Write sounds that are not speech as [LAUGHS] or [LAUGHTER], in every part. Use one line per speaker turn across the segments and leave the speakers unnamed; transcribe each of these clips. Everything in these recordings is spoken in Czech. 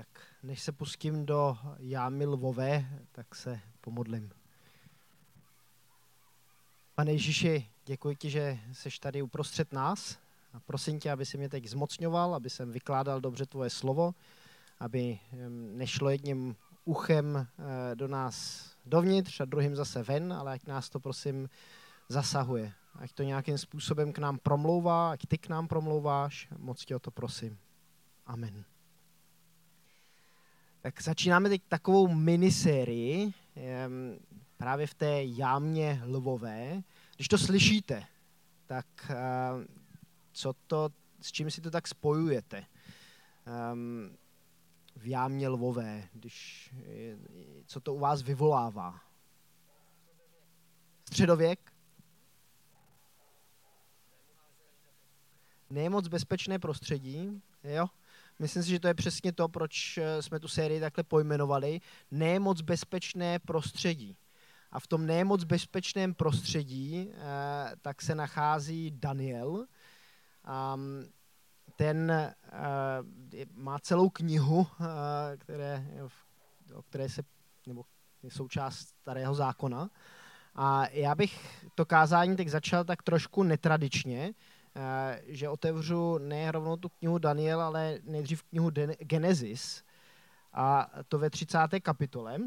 Tak než se pustím do jámy lvové, tak se pomodlím. Pane Ježíši, děkuji ti, že jsi tady uprostřed nás. A prosím tě, aby si mě teď zmocňoval, aby jsem vykládal dobře tvoje slovo, aby nešlo jedním uchem eh, do nás dovnitř a druhým zase ven, ale ať nás to prosím zasahuje. Ať to nějakým způsobem k nám promlouvá, ať ty k nám promlouváš. Moc tě o to prosím. Amen. Tak začínáme teď takovou minisérii právě v té jámě lvové. Když to slyšíte, tak eh, co to, s čím si to tak spojujete? V jámě lvové, když, co to u vás vyvolává? Středověk? Nemoc bezpečné prostředí, jo? Myslím si, že to je přesně to, proč eh, jsme tu sérii takhle pojmenovali. Nemoc bezpečné prostředí. A v tom nemoc bezpečném prostředí eh, tak se nachází Daniel. Ten eh, má celou knihu, které, o které se, nebo je součást starého zákona. A já bych to kázání teď začal tak trošku netradičně, že otevřu ne rovnou tu knihu Daniel, ale nejdřív knihu Genesis, a to ve 30. kapitole,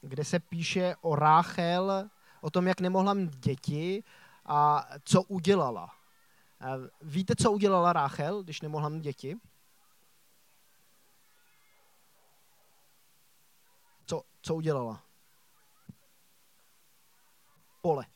kde se píše o Ráchel, o tom, jak nemohla mít děti a co udělala. Eh, víte, co udělala Ráchel, když nemohla mít děti? Co, co udělala? Pole.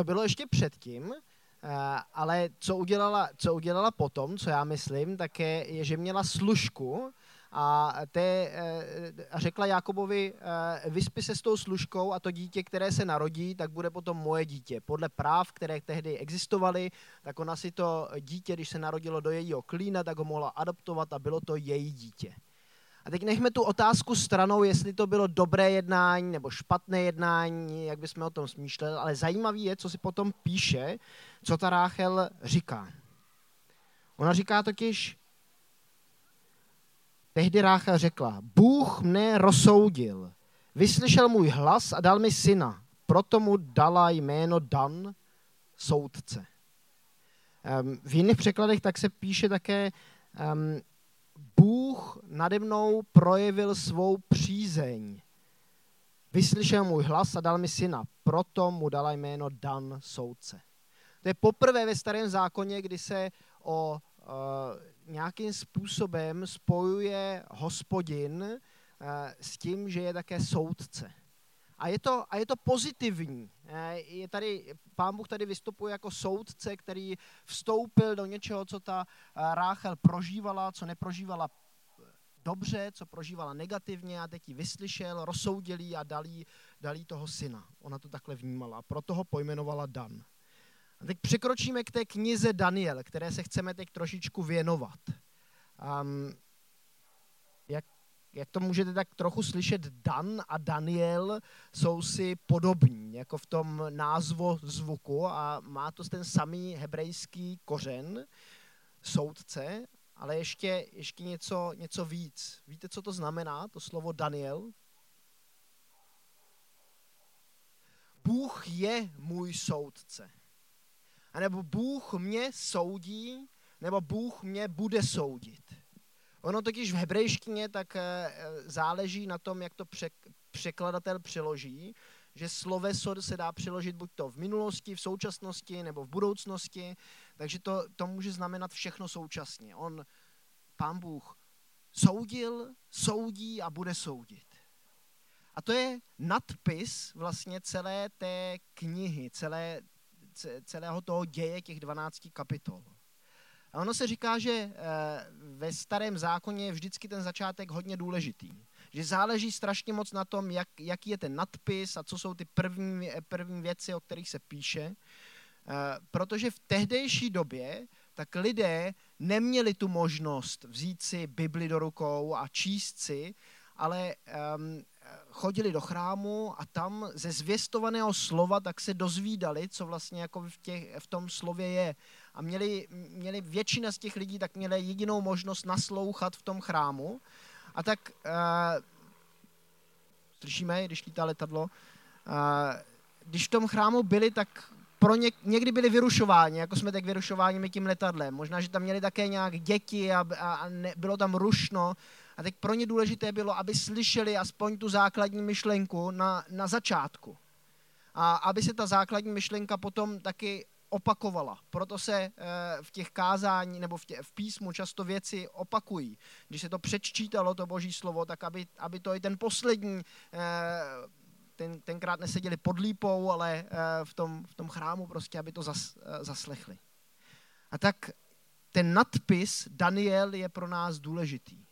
To bylo ještě předtím, eh, ale co udělala, co udělala potom, co já myslím, tak je, je že měla služku a, té, eh, a řekla Jakobovi, eh, vyspí se s tou služkou a to dítě, které se narodí, tak bude potom moje dítě. Podle práv, které tehdy existovaly, tak ona si to dítě, když se narodilo do jejího klína, tak ho mohla adoptovat a bylo to její dítě. A teď nechme tu otázku stranou, jestli to bylo dobré jednání nebo špatné jednání, jak bychom o tom smýšleli, ale zajímavý je, co si potom píše, co ta Ráchel říká. Ona říká totiž, tehdy Ráchel řekla, Bůh mne rozsoudil, vyslyšel můj hlas a dal mi syna, proto mu dala jméno Dan, soudce. V jiných překladech tak se píše také, Bůh nade mnou projevil svou přízeň. Vyslyšel můj hlas a dal mi syna, proto mu dala jméno Dan soudce. To je poprvé ve starém zákoně, kdy se o uh, nějakým způsobem spojuje hospodin uh, s tím, že je také soudce. A je to, a je to pozitivní. Eh, je tady, pán Bůh tady vystupuje jako soudce, který vstoupil do něčeho, co ta eh, Ráchel prožívala, co neprožívala eh, dobře, co prožívala negativně a teď ji vyslyšel, rozsoudil a dal jí, dal jí toho syna. Ona to takhle vnímala, proto ho pojmenovala Dan. A teď překročíme k té knize Daniel, které se chceme teď trošičku věnovat. Um, jak to můžete tak trochu slyšet, Dan a Daniel jsou si podobní, jako v tom názvu zvuku a má to ten samý hebrejský kořen, soudce, ale ještě, ještě něco, něco víc. Víte, co to znamená, to slovo Daniel? Bůh je můj soudce. A nebo Bůh mě soudí, nebo Bůh mě bude soudit. Ono totiž v hebrejštině tak eh, záleží na tom, jak to překladatel přeloží, že sloveso se dá přeložit buď to v minulosti, v současnosti nebo v budoucnosti, takže to, to může znamenat všechno současně. On, pán Bůh, soudil, soudí a bude soudit. A to je nadpis vlastně celé té knihy, celé, celého toho děje těch 12 kapitol. A ono se říká, že eh, ve starém zákoně je vždycky ten začátek hodně důležitý. Že záleží strašně moc na tom, jak, jaký je ten nadpis a co jsou ty první, první věci, o kterých se píše. Eh, protože v tehdejší době tak lidé neměli tu možnost vzít si Bibli do rukou a číst si, ale um, chodili do chrámu a tam ze zvěstovaného slova tak se dozvídali, co vlastně jako v, těch, v tom slově je. A měli, měli většina z těch lidí tak měli jedinou možnost naslouchat v tom chrámu. A tak uh, slyšíme, když lítá letadlo, uh, když v tom chrámu byli, tak pro ně, někdy byli vyrušováni, jako jsme tak vyrušováni tím letadlem. Možná, že tam měli také nějak děti a, a, a ne, bylo tam rušno. A teď pro ně důležité bylo, aby slyšeli aspoň tu základní myšlenku na, na začátku. A aby se ta základní myšlenka potom taky opakovala. Proto se eh, v těch kázání nebo v, tě, v písmu často věci opakují. Když se to přečítalo, to boží slovo, tak aby, aby to i ten poslední eh, ten, tenkrát neseděli pod lípou, ale eh, v tom, v tom chrámu prostě, aby to zas, zaslechli. A tak ten nadpis Daniel je pro nás důležitý.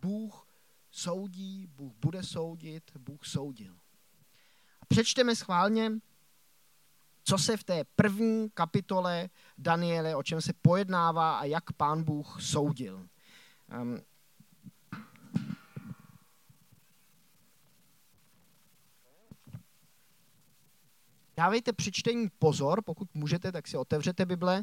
Bůh soudí, Bůh bude soudit, Bůh soudil. A přečteme schválně, co se v té první kapitole Daniele, o čem se pojednává a jak pán Bůh soudil. Um, dávejte při čtení pozor, pokud můžete, tak si otevřete Bible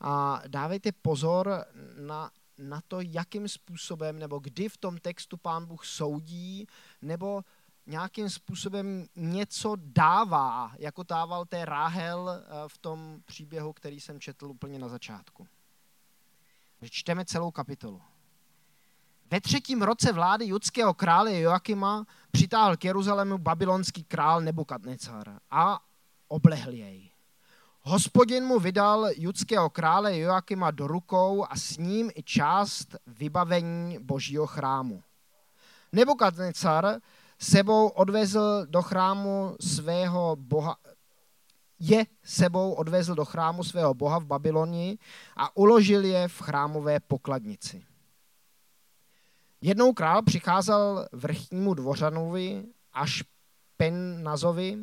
a dávejte pozor na, na to, jakým způsobem nebo kdy v tom textu pán Bůh soudí, nebo nějakým způsobem něco dává, jako dával té Ráhel eh, v tom příběhu, který jsem četl úplně na začátku. Čteme celou kapitolu. Ve třetím roce vlády judského krále Joakima přitáhl k Jeruzalému babylonský král Nebukadnecar a oblehl jej. Hospodin mu vydal judského krále Joakima do rukou a s ním i část vybavení božího chrámu. Nebukadnecar sebou odvezl do chrámu svého boha, je sebou odvezl do chrámu svého boha v Babylonii a uložil je v chrámové pokladnici. Jednou král přicházel vrchnímu dvořanovi až Pennazovi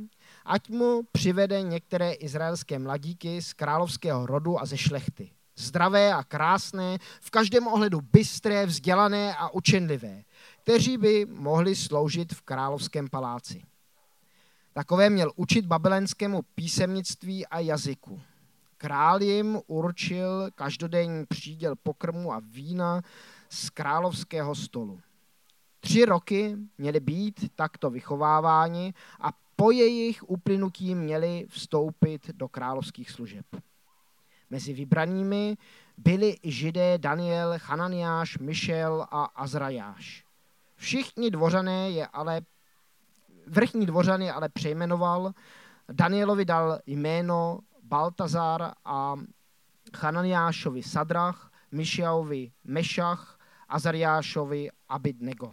ať mu přivede některé izraelské mladíky z královského rodu a ze šlechty. Zdravé a krásné, v každém ohledu bystré, vzdělané a učenlivé, kteří by mohli sloužit v královském paláci. Takové měl učit babylonskému písemnictví a jazyku. Král jim určil každodenní příděl pokrmu a vína z královského stolu. Tři roky měli být takto vychováváni a po jejich uplynutí měli vstoupit do královských služeb. Mezi vybranými byli i židé Daniel, Hananiáš, Mišel a Azrajáš. Všichni dvořané je ale, vrchní dvořany ale přejmenoval, Danielovi dal jméno Baltazar a Hananiášovi Sadrach, Mišaovi Mešach, Azariášovi Abidnego.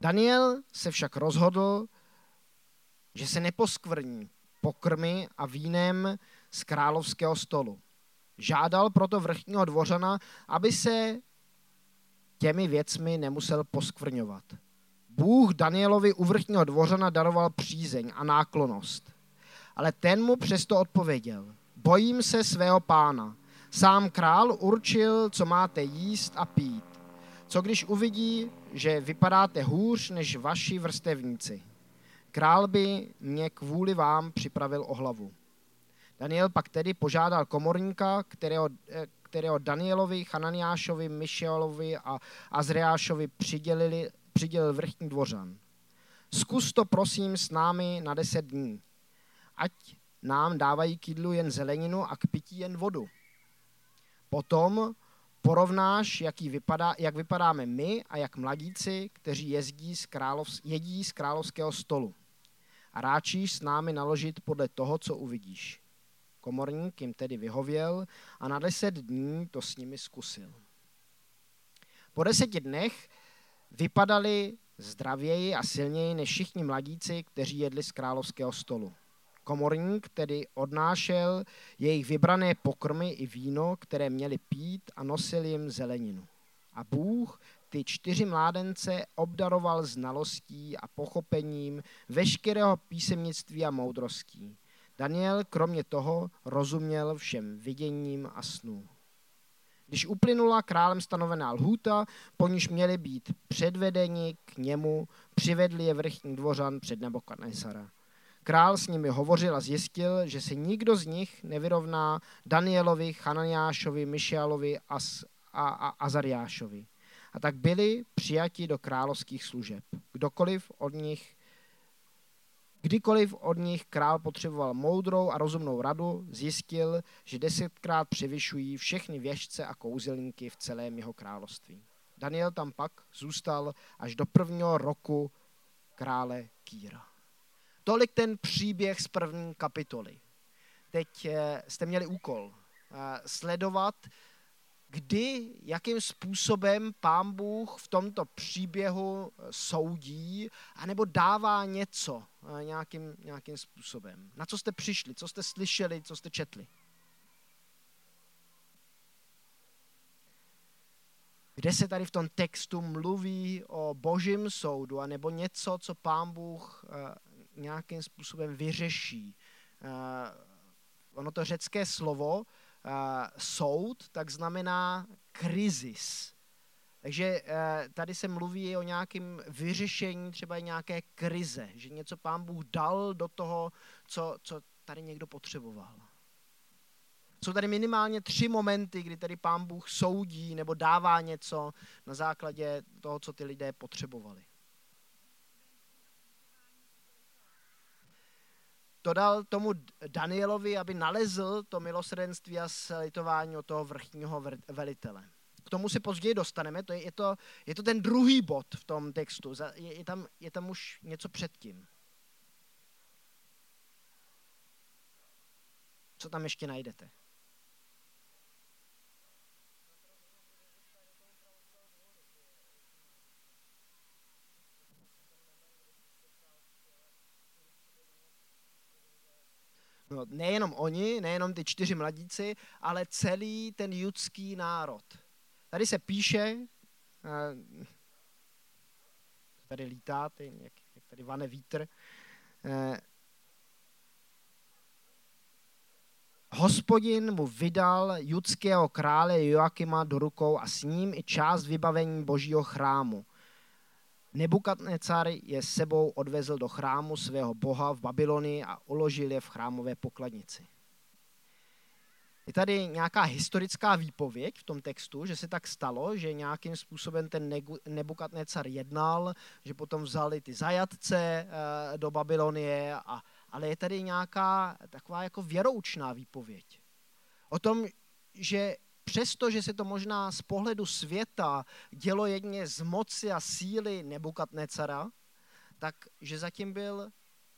Daniel se však rozhodl, že se neposkvrní pokrmy a vínem z královského stolu. Žádal proto vrchního dvořana, aby se těmi věcmi nemusel poskvrňovat. Bůh Danielovi u vrchního dvořana daroval přízeň a náklonost. Ale ten mu přesto odpověděl, bojím se svého pána. Sám král určil, co máte jíst a pít. Co když uvidí, že vypadáte hůř než vaši vrstevníci? Král by mě kvůli vám připravil o hlavu. Daniel pak tedy požádal komorníka, kterého, eh, kterého Danielovi, Hananiášovi, Mišelovi a Azriášovi přidělili, přidělil vrchní dvořan. Zkus to prosím s námi na deset dní. Ať nám dávají k jídlu jen zeleninu a k pití jen vodu. Potom porovnáš, jaký vypadá, jak vypadáme my a jak mladíci, kteří jezdí z králov, jedí z královského stolu a ráčíš s námi naložit podle toho, co uvidíš. Komorník jim tedy vyhověl a na deset dní to s nimi zkusil. Po deseti dnech vypadali zdravěji a silněji než všichni mladíci, kteří jedli z královského stolu. Komorník tedy odnášel jejich vybrané pokrmy i víno, které měli pít a nosil jim zeleninu. A Bůh ty čtyři mládence obdaroval znalostí a pochopením veškerého písemnictví a moudrostí. Daniel kromě toho rozuměl všem viděním a snů. Když uplynula králem stanovená lhůta, po níž měli být předvedeni k němu, přivedli je vrchní dvořan před Nebokadnesara. Král s nimi hovořil a zjistil, že se nikdo z nich nevyrovná Danielovi, Hananiášovi, Mišealovi a, a, a Azariášovi. A tak byli přijati do královských služeb. Kdokoliv od nich Kdykoliv od nich král potřeboval moudrou a rozumnou radu, zjistil, že desetkrát převyšují všechny věžce a kouzelníky v celém jeho království. Daniel tam pak zůstal až do prvního roku krále Kýra. Tolik ten příběh z první kapitoly. Teď eh, jste měli úkol eh, sledovat, kdy, jakým způsobem pán Bůh v tomto příběhu eh, soudí, anebo dává něco nějakým, nějakým způsobem. Na co jste přišli, co jste slyšeli, co jste četli. Kde se tady v tom textu mluví o božím soudu, anebo něco, co pán Bůh nějakým způsobem vyřeší. Ono to řecké slovo soud, tak znamená krizis. Takže uh, tady se mluví o nějakém vyřešení třeba nějaké krize, že něco pán Bůh dal do toho, co, co tady někdo potřeboval. Jsou tady minimálně tři momenty, kdy tady pán Bůh soudí nebo dává něco na základě toho, co ty lidé potřebovali. To dal tomu Danielovi, aby nalezl to milosrdenství a slitování od toho vrchního velitele. K tomu se později dostaneme, to je, je, to, je to ten druhý bod v tom textu, je, je, tam, je tam už něco předtím. Co tam ještě najdete? Nejenom oni, nejenom ty čtyři mladíci, ale celý ten judský národ. Tady se píše, eh, tady lítá, tady vane vítr, eh, Hospodin mu vydal judského krále Joakima do rukou a s ním i část vybavení božího chrámu. Nebukadnecar je sebou odvezl do chrámu svého boha v Babylonii a uložil je v chrámové pokladnici. Je tady nějaká historická výpověď v tom textu, že se tak stalo, že nějakým způsobem ten Nebukadnecar jednal, že potom vzali ty zajatce eh, do Babylonie, a, ale je tady nějaká taková jako věroučná výpověď. O tom, že přestože se to možná z pohledu světa dělo jedně z moci a síly Nebukadnecara, tak že zatím byl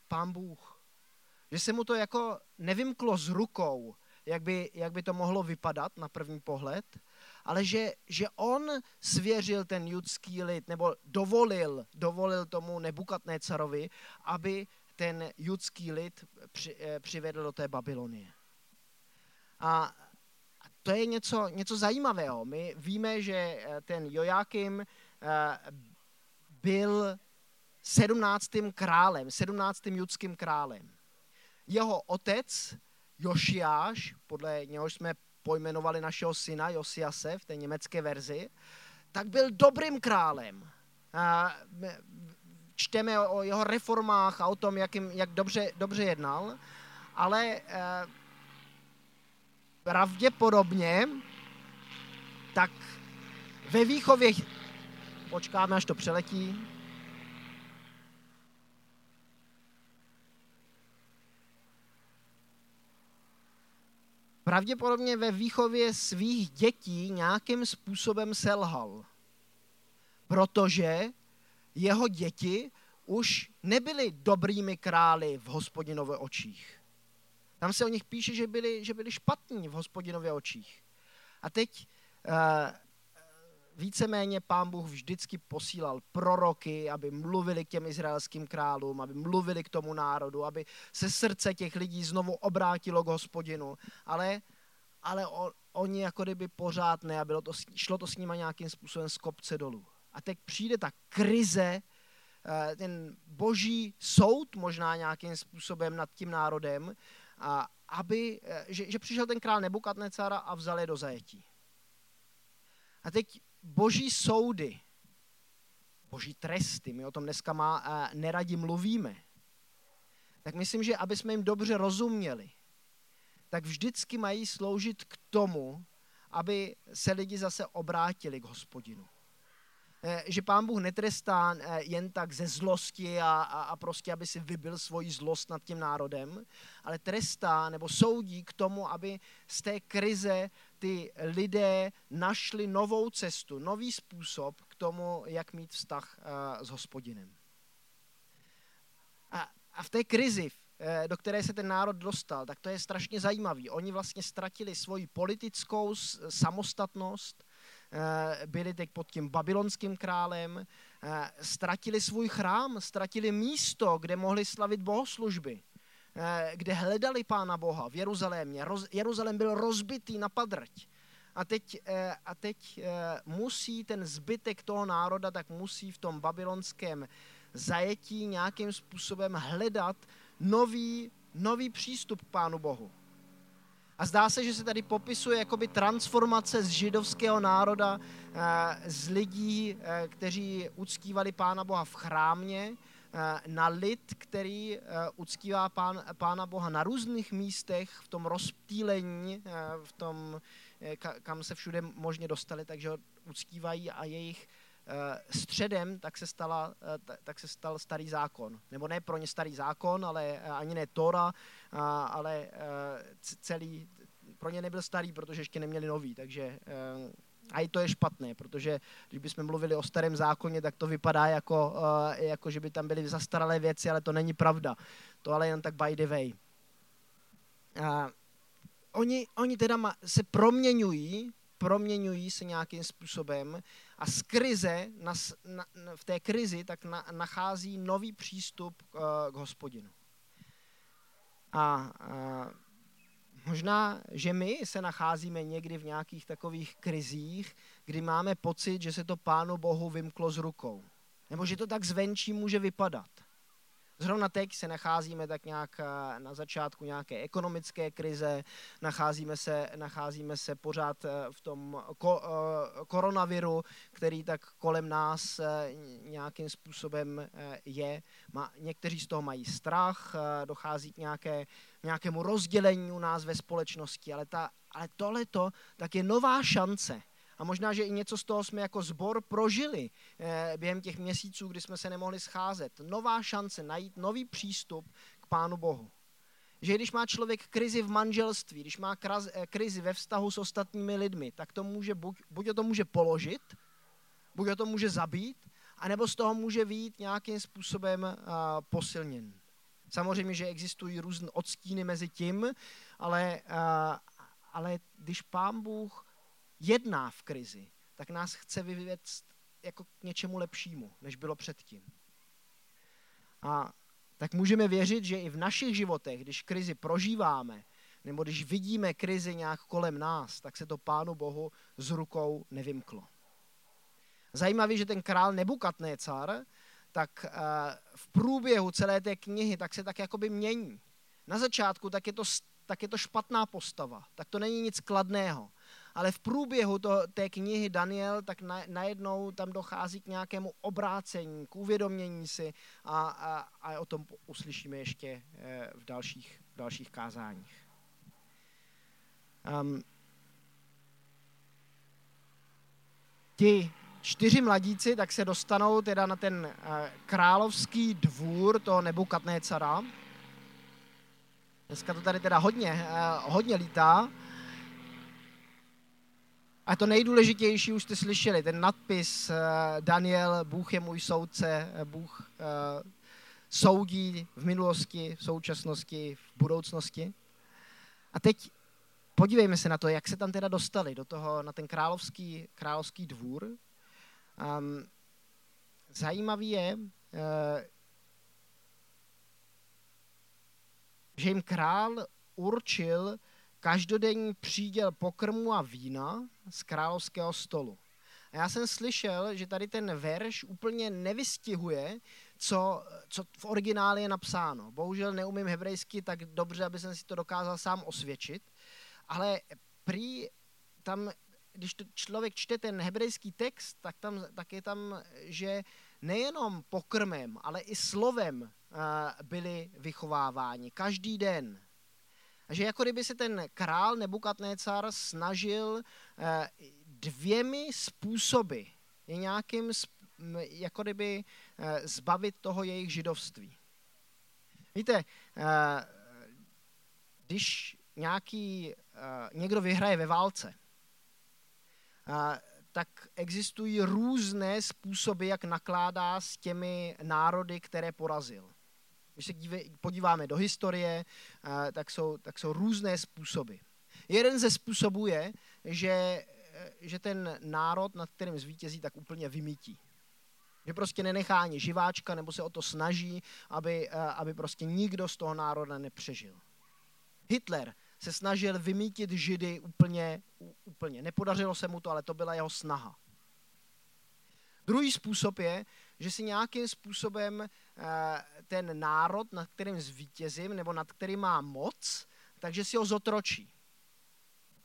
pán Bůh. Že se mu to jako nevymklo z rukou, jak by, jak by to mohlo vypadat na první pohled, ale že, že on svěřil ten judský lid, nebo dovolil, dovolil tomu Nebukadnecarovi, aby ten judský lid při, eh, přivedl do té Babylonie. A to je něco, něco zajímavého. My víme, že eh, ten Jojákim eh, byl sedmnáctým králem, sedmnáctým judským králem. Jeho otec Jošiáš, podle něhož jsme pojmenovali našeho syna Josiase v té německé verzi, tak byl dobrým králem. Čteme o jeho reformách a o tom, jak, jim, jak dobře, dobře jednal, ale eh, pravděpodobně, tak ve výchově, počkáme, až to přeletí, pravděpodobně ve výchově svých dětí nějakým způsobem selhal. Protože jeho děti už nebyly dobrými králi v hospodinově očích. Tam se o nich píše, že byli, že byli špatní v hospodinově očích. A teď uh, víceméně pán Bůh vždycky posílal proroky, aby mluvili k těm izraelským králům, aby mluvili k tomu národu, aby se srdce těch lidí znovu obrátilo k hospodinu. Ale, ale on, oni jako kdyby pořád ne a bylo to, šlo to s nima nějakým způsobem z kopce dolů. A teď přijde ta krize, eh, ten boží soud možná nějakým způsobem nad tím národem a aby, že, že přišel ten král Nebukadnecara a vzal je do zajetí. A teď boží soudy, boží tresty, my o tom dneska má, neradi mluvíme, tak myslím, že aby jsme jim dobře rozuměli, tak vždycky mají sloužit k tomu, aby se lidi zase obrátili k hospodinu. Eh, že pán Bůh netrestá eh, jen tak ze zlosti a, a, a prostě, aby si vybil svoji zlost nad tím národem, ale trestá nebo soudí k tomu, aby z té krize ty lidé našli novou cestu, nový způsob k tomu, jak mít vztah eh, s hospodinem. A, a v té krizi, do které se ten národ dostal, tak to je strašně zajímavý. Oni vlastně ztratili svoji politickou samostatnost, byli teď pod tím babylonským králem, eh, ztratili svůj chrám, ztratili místo, kde mohli slavit bohoslužby, eh, kde hledali Pána Boha v Jeruzalémě. Jeruzalém byl rozbitý na padrť. A teď, a teď musí ten zbytek toho národa, tak musí v tom babylonském zajetí nějakým způsobem hledat nový, nový přístup k Pánu Bohu. A zdá se, že se tady popisuje jakoby transformace z židovského národa, eh, z lidí, eh, kteří uctívali Pána Boha v chrámě, eh, na lid, který uctívá pán, Pána Boha na různých místech, v tom rozptýlení, v tom, kam se všude možně dostali, takže uctívají a jejich středem tak se, stala, tak se stal starý zákon. Nebo ne pro ně starý zákon, ale ani ne Tora, ale celý, pro ně nebyl starý, protože ještě neměli nový, takže eh, a i to je špatné, protože když bychom mluvili o starém zákoně, tak to vypadá jako, eh, jako že by tam byly zastaralé věci, ale to není pravda. To ale jen tak by the way. A oni, oni teda se proměňují, proměňují se nějakým způsobem a z krize, na, na, v té krizi, tak na, nachází nový přístup k, eh, k hospodinu. A, a možná, že my se nacházíme někdy v nějakých takových krizích, kdy máme pocit, že se to Pánu Bohu vymklo z rukou. Nebo že to tak zvenčí může vypadat. Zrovna teď se nacházíme tak nějak eh, na začátku nějaké ekonomické krize, nacházíme se, nacházíme se pořád eh, v tom ko, eh, koronaviru, který tak kolem nás nějakým způsobem je. Má, někteří z toho mají strach, dochází k nějaké, nějakému rozdělení u nás ve společnosti, ale, ta, ale tohleto tak je nová šance a možná, že i něco z toho jsme jako zbor prožili eh, během těch měsíců, kdy jsme se nemohli scházet. Nová šance najít nový přístup k Pánu Bohu. Že když má člověk krizi v manželství, když má eh, krizi ve vztahu s ostatními lidmi, tak to může, buď, buď o to může položit, buď o to může zabít, anebo z toho může výjít nějakým způsobem uh, posilněn. Samozřejmě, že existují různé odstíny mezi tím, ale, ale když pán Bůh jedná v krizi, tak nás chce vyvěct jako k něčemu lepšímu, než bylo předtím. A tak můžeme věřit, že i v našich životech, když krizi prožíváme, nebo když vidíme krizi nějak kolem nás, tak se to Pánu Bohu z rukou nevymklo. Zajímavý, že ten král Nebukadnécar, tak eh, v průběhu celé té knihy tak se tak jakoby mění. Na začátku tak je to, tak je to špatná postava, tak to není nic kladného ale v průběhu to, té knihy Daniel, tak na, najednou tam dochází k nějakému obrácení, k uvědomění si a, a, a o tom uslyšíme ještě eh, v dalších, v dalších kázáních. Um, ti čtyři mladíci tak se dostanou teda na ten uh, královský dvůr toho Nebukadnécara. Dneska to tady teda hodně, uh, hodně lítá. A to nejdůležitější už jste slyšeli, ten nadpis eh, Daniel, Bůh je můj soudce, eh, Bůh uh, soudí v minulosti, v současnosti, v budoucnosti. A teď podívejme se na to, jak se tam teda dostali do toho, na ten královský, královský dvůr. Um, zajímavý je, uh, že jim král určil každodenní příděl pokrmu a vína z královského stolu. A já jsem slyšel, že tady ten verš úplně nevystihuje, co, co v originále je napsáno. Bohužel neumím hebrejsky tak dobře, aby jsem si to dokázal sám osvědčit, ale prý tam, když to člověk čte ten hebrejský text, tak, tam, tak je tam, že nejenom pokrmem, ale i slovem byli vychováváni každý den. A že jako kdyby se ten král Nebukadnécar snažil dvěmi způsoby, je nějakým, jako kdyby zbavit toho jejich židovství. Víte, když nějaký, někdo vyhraje ve válce, tak existují různé způsoby, jak nakládá s těmi národy, které porazil. Když se podíváme do historie, tak jsou, tak jsou různé způsoby. Jeden ze způsobů je, že, že ten národ, nad kterým zvítězí, tak úplně vymítí. Že prostě nenechá ani živáčka, nebo se o to snaží, aby, aby prostě nikdo z toho národa nepřežil. Hitler se snažil vymítit židy úplně, úplně. Nepodařilo se mu to, ale to byla jeho snaha. Druhý způsob je, že si nějakým způsobem eh, ten národ, nad kterým zvítězím, nebo nad kterým má moc, takže si ho zotročí.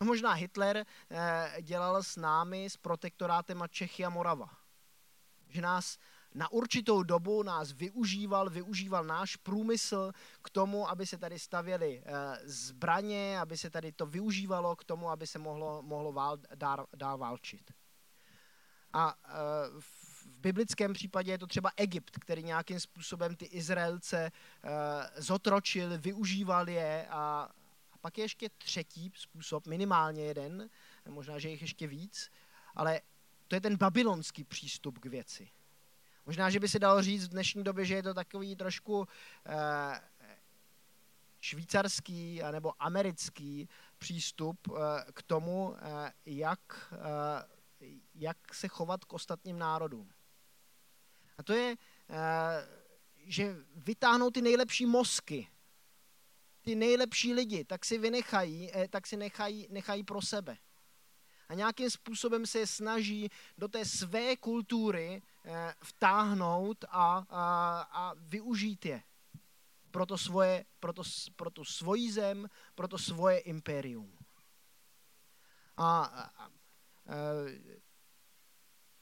No možná Hitler eh, dělal s námi, s protektorátem a Čechy a Morava. Že nás na určitou dobu nás využíval, využíval náš průmysl k tomu, aby se tady stavěly eh, zbraně, aby se tady to využívalo k tomu, aby se mohlo, mohlo vál, dál, dál válčit. A v biblickém případě je to třeba Egypt, který nějakým způsobem ty Izraelce eh, zotročil, využíval je a, a pak je ještě třetí způsob, minimálně jeden, možná, že jich ještě víc, ale to je ten babylonský přístup k věci. Možná, že by se dalo říct v dnešní době, že je to takový trošku eh, švýcarský nebo americký přístup eh, k tomu, jak, jak se chovat k ostatním národům. A to je, že vytáhnou ty nejlepší mozky, ty nejlepší lidi, tak si vynechají, tak si nechají, nechají pro sebe. A nějakým způsobem se je snaží do té své kultury Eh, vtáhnout a, a, a využít je pro, to svoje, pro, to, pro tu svoji zem, pro to svoje impérium. A, a, a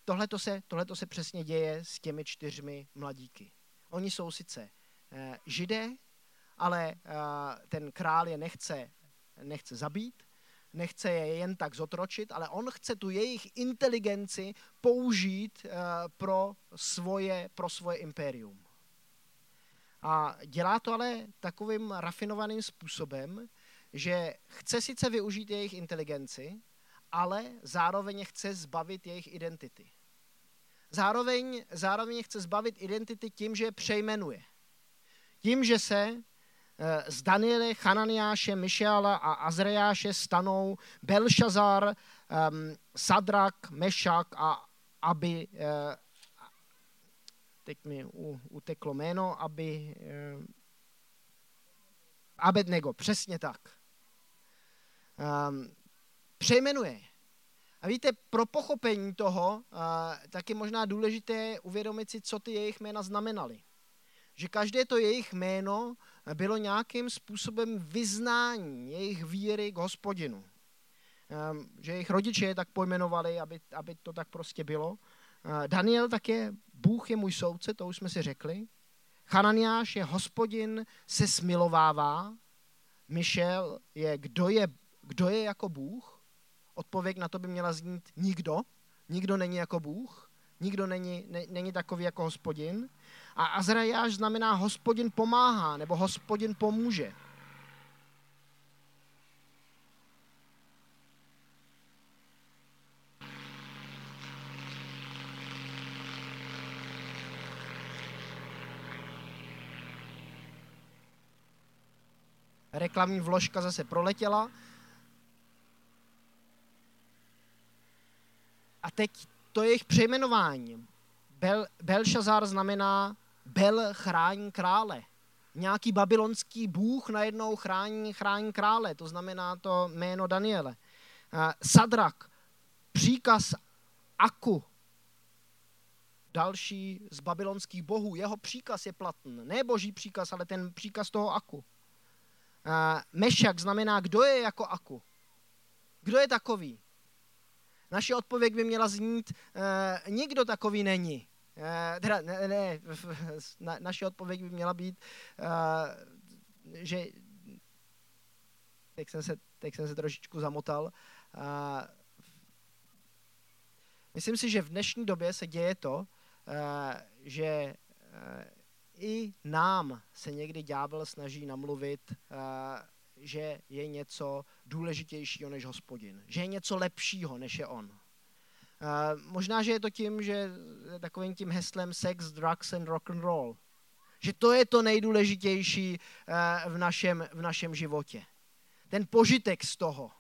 tohleto se, tohleto se přesně děje s těmi čtyřmi mladíky. Oni jsou sice eh, židé, ale eh, ten král je nechce, nechce zabít, nechce je jen tak zotročit, ale on chce tu jejich inteligenci použít eh, pro svoje, pro svoje impérium. A dělá to ale takovým rafinovaným způsobem, že chce sice využít jejich inteligenci, ale zároveň chce zbavit jejich identity. Zároveň, zároveň chce zbavit identity tím, že je přejmenuje. Tím, že se Eh, z Daniele, Chananiáše, Mišeala a Azrejáše stanou Belšazar, um, Sadrak, Mešak a aby, uh, teď mi uteklo jméno, aby, uh, Abednego, přesně tak. Um, přejmenuje. A víte, pro pochopení toho tak je možná důležité uvědomit si, co ty jejich jména znamenaly. Že každé to jejich jméno bylo nějakým způsobem vyznání jejich víry k hospodinu. Ehm, že jejich rodiče je tak pojmenovali, aby, aby to tak prostě bylo. Daniel také, Bůh je můj soudce, to už jsme si řekli. Hananiáš je hospodin, se smilovává. Michel je, kdo je, kdo je jako Bůh. Odpověď na to by měla znít nikdo. Nikdo není jako Bůh. Nikdo není, ne, není takový jako hospodin. A Azrajáš znamená hospodin pomáhá nebo hospodin pomůže. Reklamní vložka zase proletěla. Teď to je jejich přejmenování. Bel, Belšazar znamená Bel chrání krále. Nějaký babylonský bůh najednou chrání, chrání krále, to znamená to jméno Daniele. Sadrak, příkaz Aku, další z babylonských bohů, jeho příkaz je platný. Ne boží příkaz, ale ten příkaz toho Aku. Mešak znamená, kdo je jako Aku. Kdo je takový? Naše odpověď by měla znít, uh, nikdo takový není. Uh, teda ne, ne [LAUGHS] na, naše odpověď by měla být, uh, že teď jsem, se, teď jsem se trošičku zamotal. Uh, myslím si, že v dnešní době se děje to, uh, že uh, i nám se někdy ďábel snaží namluvit, uh, že je něco důležitějšího než hospodin, že je něco lepšího než je on. Uh, možná, že je to tím, že takovým tím heslem sex, drugs and rock and roll. Že to je to nejdůležitější uh, v, našem, v našem životě. Ten požitek z toho.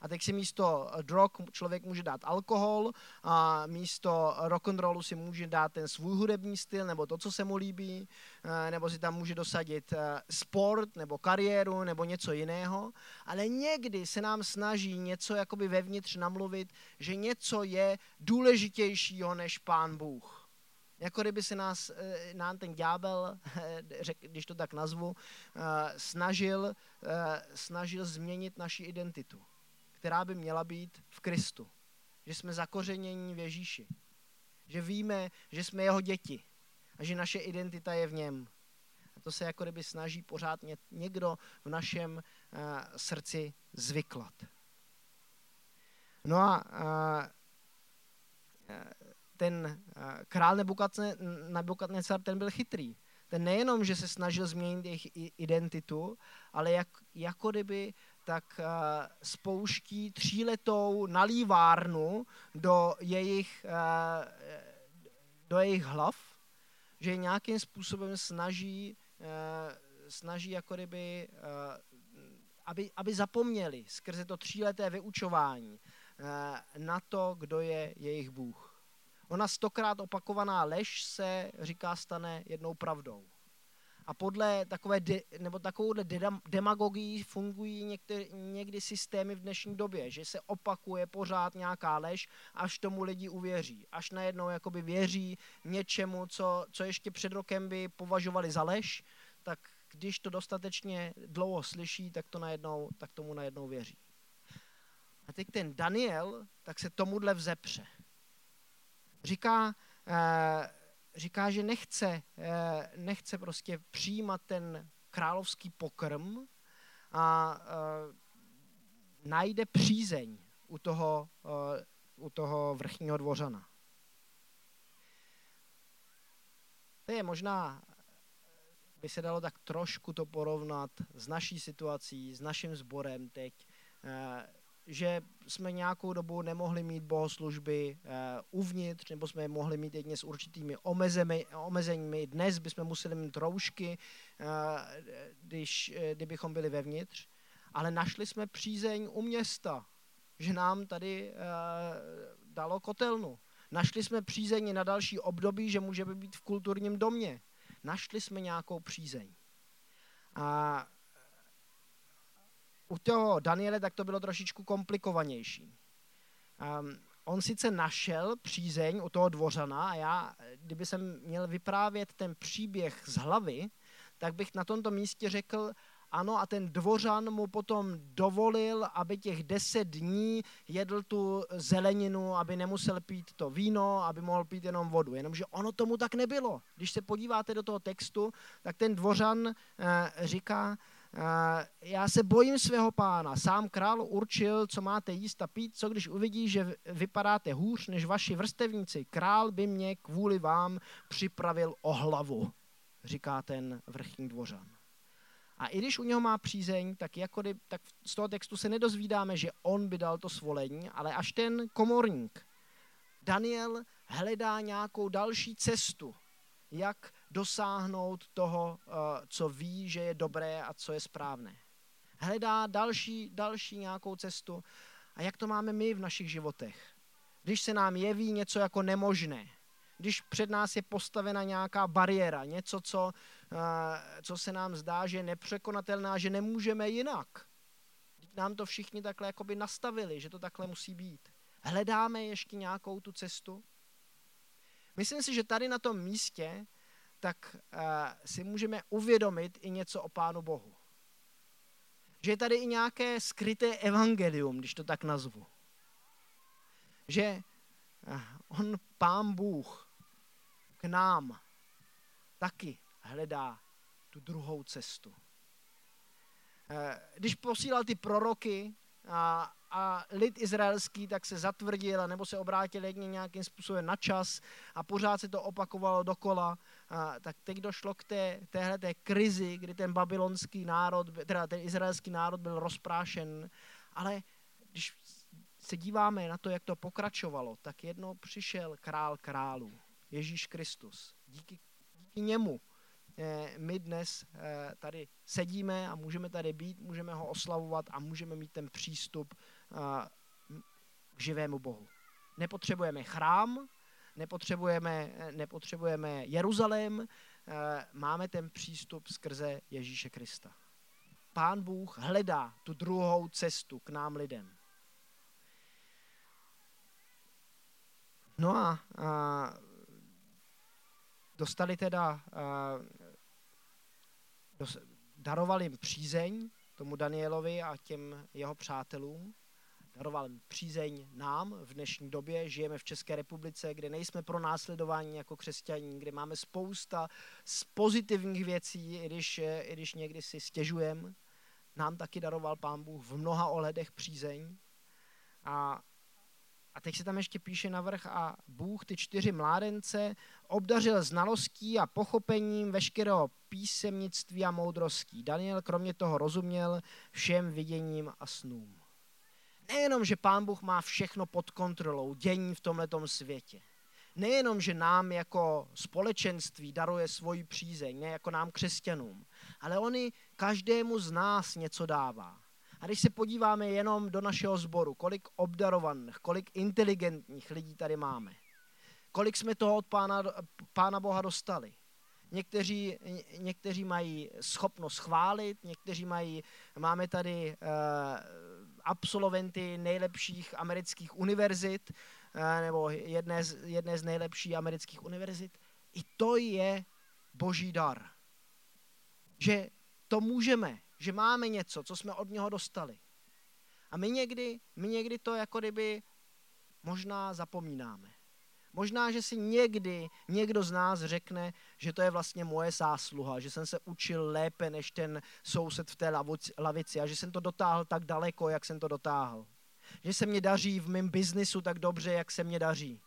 A teď si místo drog člověk může dát alkohol, a místo rock and rollu si může dát ten svůj hudební styl, nebo to, co se mu líbí, eh, nebo si tam může dosadit eh, sport, nebo kariéru, nebo něco jiného. Ale někdy se nám snaží něco jakoby vevnitř namluvit, že něco je důležitějšího než Pán Bůh. Jako kdyby se nás, eh, nám ten ďábel, [LAUGHS] když to tak nazvu, snažil, snažil změnit naši identitu která by měla být v Kristu. Že jsme zakořenění v Ježíši. Že víme, že jsme jeho děti a že naše identita je v něm. A to se jako kdyby snaží pořád někdo v našem uh, srdci zvyklat. No a uh, ten uh, král Nebukadnecar, ten byl chytrý. Ten nejenom, že se snažil změnit jejich identitu, ale jak, jako kdyby tak eh, spouští tříletou nalívárnu do jejich, eh, do jejich hlav, že nějakým způsobem snaží, eh, snaží jako kdyby, aby, aby zapomněli skrze to tříleté vyučování na to, kdo je jejich Bůh. Ona stokrát opakovaná lež se, říká, stane jednou pravdou. A podle takové de, nebo takovouhle demagogii fungují některý, někdy systémy v dnešní době, že se opakuje pořád nějaká lež, až tomu lidi uvěří. Až najednou jakoby věří něčemu, co, co ještě před rokem by považovali za lež, tak když to dostatečně dlouho slyší, tak, to najednou, tak tomu najednou věří. A teď ten Daniel, tak se tomuhle vzepře. Říká, eh, říká, že nechce, eh, nechce prostě přijímat ten královský pokrm a eh, najde přízeň u toho, eh, u toho vrchního dvořana. To je možná, by se dalo tak trošku to porovnat s naší situací, s naším sborem teď že jsme nějakou dobu nemohli mít bohoslužby uh, uvnitř, nebo jsme je mohli mít jedně s určitými omezemi, omezeními. Dnes bychom museli mít roušky, uh, když, uh, kdybychom byli vevnitř. Ale našli jsme přízeň u města, že nám tady dalo kotelnu. Našli jsme přízeň na další období, že můžeme být v kulturním domě. Našli jsme nějakou přízeň. A u toho Daniele tak to bylo trošičku komplikovanější. Um, on sice našel přízeň u toho dvořana a já, kdyby jsem měl vyprávět ten příběh z hlavy, tak bych na tomto místě řekl, ano, a ten dvořan mu potom dovolil, aby těch deset dní jedl tu zeleninu, aby nemusel pít to víno, aby mohl pít jenom vodu. Jenomže ono tomu tak nebylo. Když se podíváte do toho textu, tak ten dvořan uh, říká, já se bojím svého pána. Sám král určil, co máte jíst a pít, co když uvidí, že vypadáte hůř než vaši vrstevníci. Král by mě kvůli vám připravil o hlavu, říká ten vrchní dvořan. A i když u něho má přízeň, tak, jako kdy, tak z toho textu se nedozvídáme, že on by dal to svolení, ale až ten komorník, Daniel hledá nějakou další cestu, jak dosáhnout toho, eh, co ví, že je dobré a co je správné. Hledá další, další nějakou cestu. A jak to máme my v našich životech? Když se nám jeví něco jako nemožné, když před nás je postavena nějaká bariéra, něco, co, eh, co se nám zdá, že je nepřekonatelná, že nemůžeme jinak. Nám to všichni takhle jakoby nastavili, že to takhle musí být. Hledáme ještě nějakou tu cestu? Myslím si, že tady na tom místě tak uh, si můžeme uvědomit i něco o Pánu Bohu. Že je tady i nějaké skryté evangelium, když to tak nazvu. Že uh, on, Pán Bůh, k nám taky hledá tu druhou cestu. Eh, když posílal ty proroky a, a lid izraelský, tak se zatvrdil, nebo se obrátil jedně nějakým způsobem na čas a pořád se to opakovalo dokola, a, tak teď došlo k té, téhle té krizi, kdy ten babylonský národ, teda ten izraelský národ byl rozprášen, ale když se díváme na to, jak to pokračovalo, tak jednou přišel král králů, Ježíš Kristus. Díky, díky němu my dnes eh, tady sedíme a můžeme tady být, můžeme ho oslavovat a můžeme mít ten přístup eh, k živému Bohu. Nepotřebujeme chrám, nepotřebujeme, nepotřebujeme Jeruzalém, máme ten přístup skrze Ježíše Krista. Pán Bůh hledá tu druhou cestu k nám lidem. No a, a dostali teda daroval jim přízeň tomu Danielovi a těm jeho přátelům. Daroval jim přízeň nám v dnešní době. Žijeme v České republice, kde nejsme pro následování jako křesťaní, kde máme spousta z pozitivních věcí, i když, i když někdy si stěžujeme. Nám taky daroval Pán Bůh v mnoha ohledech přízeň. A a teď se tam ještě píše navrh a Bůh ty čtyři mládence obdařil znalostí a pochopením veškerého písemnictví a moudrostí. Daniel kromě toho rozuměl všem viděním a snům. Nejenom, že pán Bůh má všechno pod kontrolou, dění v tomhletom světě. Nejenom, že nám jako společenství daruje svoji přízeň, ne jako nám křesťanům, ale on i každému z nás něco dává. A když se podíváme jenom do našeho sboru, kolik obdarovaných, kolik inteligentních lidí tady máme, kolik jsme toho od Pána, Pána Boha dostali. Někteří, někteří mají schopnost chválit, někteří mají, máme tady uh, absolventy nejlepších amerických univerzit, uh, nebo jedné z, jedné z nejlepších amerických univerzit. I to je boží dar. Že to můžeme, že máme něco, co jsme od něho dostali. A my někdy, my někdy to jako kdyby možná zapomínáme. Možná, že si někdy někdo z nás řekne, že to je vlastně moje zásluha, že jsem se učil lépe než ten soused v té lavici a že jsem to dotáhl tak daleko, jak jsem to dotáhl. Že se mě daří v mém biznisu tak dobře, jak se mě daří.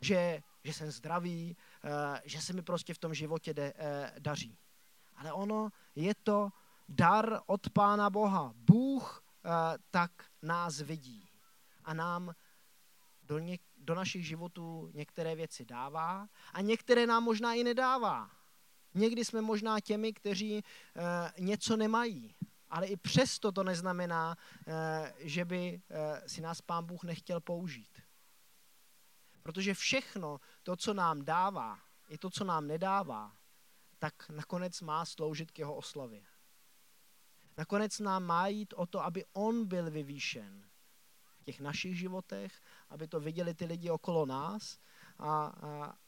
Že, že jsem zdravý, eh, že se mi prostě v tom životě de, eh, daří. Ale ono je to dar od Pána Boha. Bůh uh, tak nás vidí a nám do, něk, do našich životů některé věci dává a některé nám možná i nedává. Někdy jsme možná těmi, kteří uh, něco nemají, ale i přesto to neznamená, uh, že by si nás Pán Bůh nechtěl použít. Protože všechno to, co nám dává, i to, co nám nedává, tak nakonec má sloužit k jeho oslavě. Nakonec nám má jít o to, aby on byl vyvýšen v těch našich životech, aby to viděli ty lidi okolo nás a, a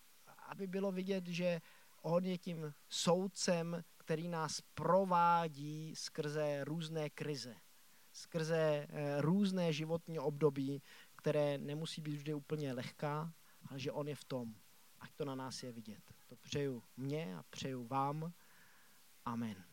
aby bylo vidět, že on je tím soudcem, který nás provádí skrze různé krize, skrze eh, různé životní období, které nemusí být vždy úplně lehká, ale že on je v tom. Ať to na nás je vidět. To přeju mně a přeju vám. Amen.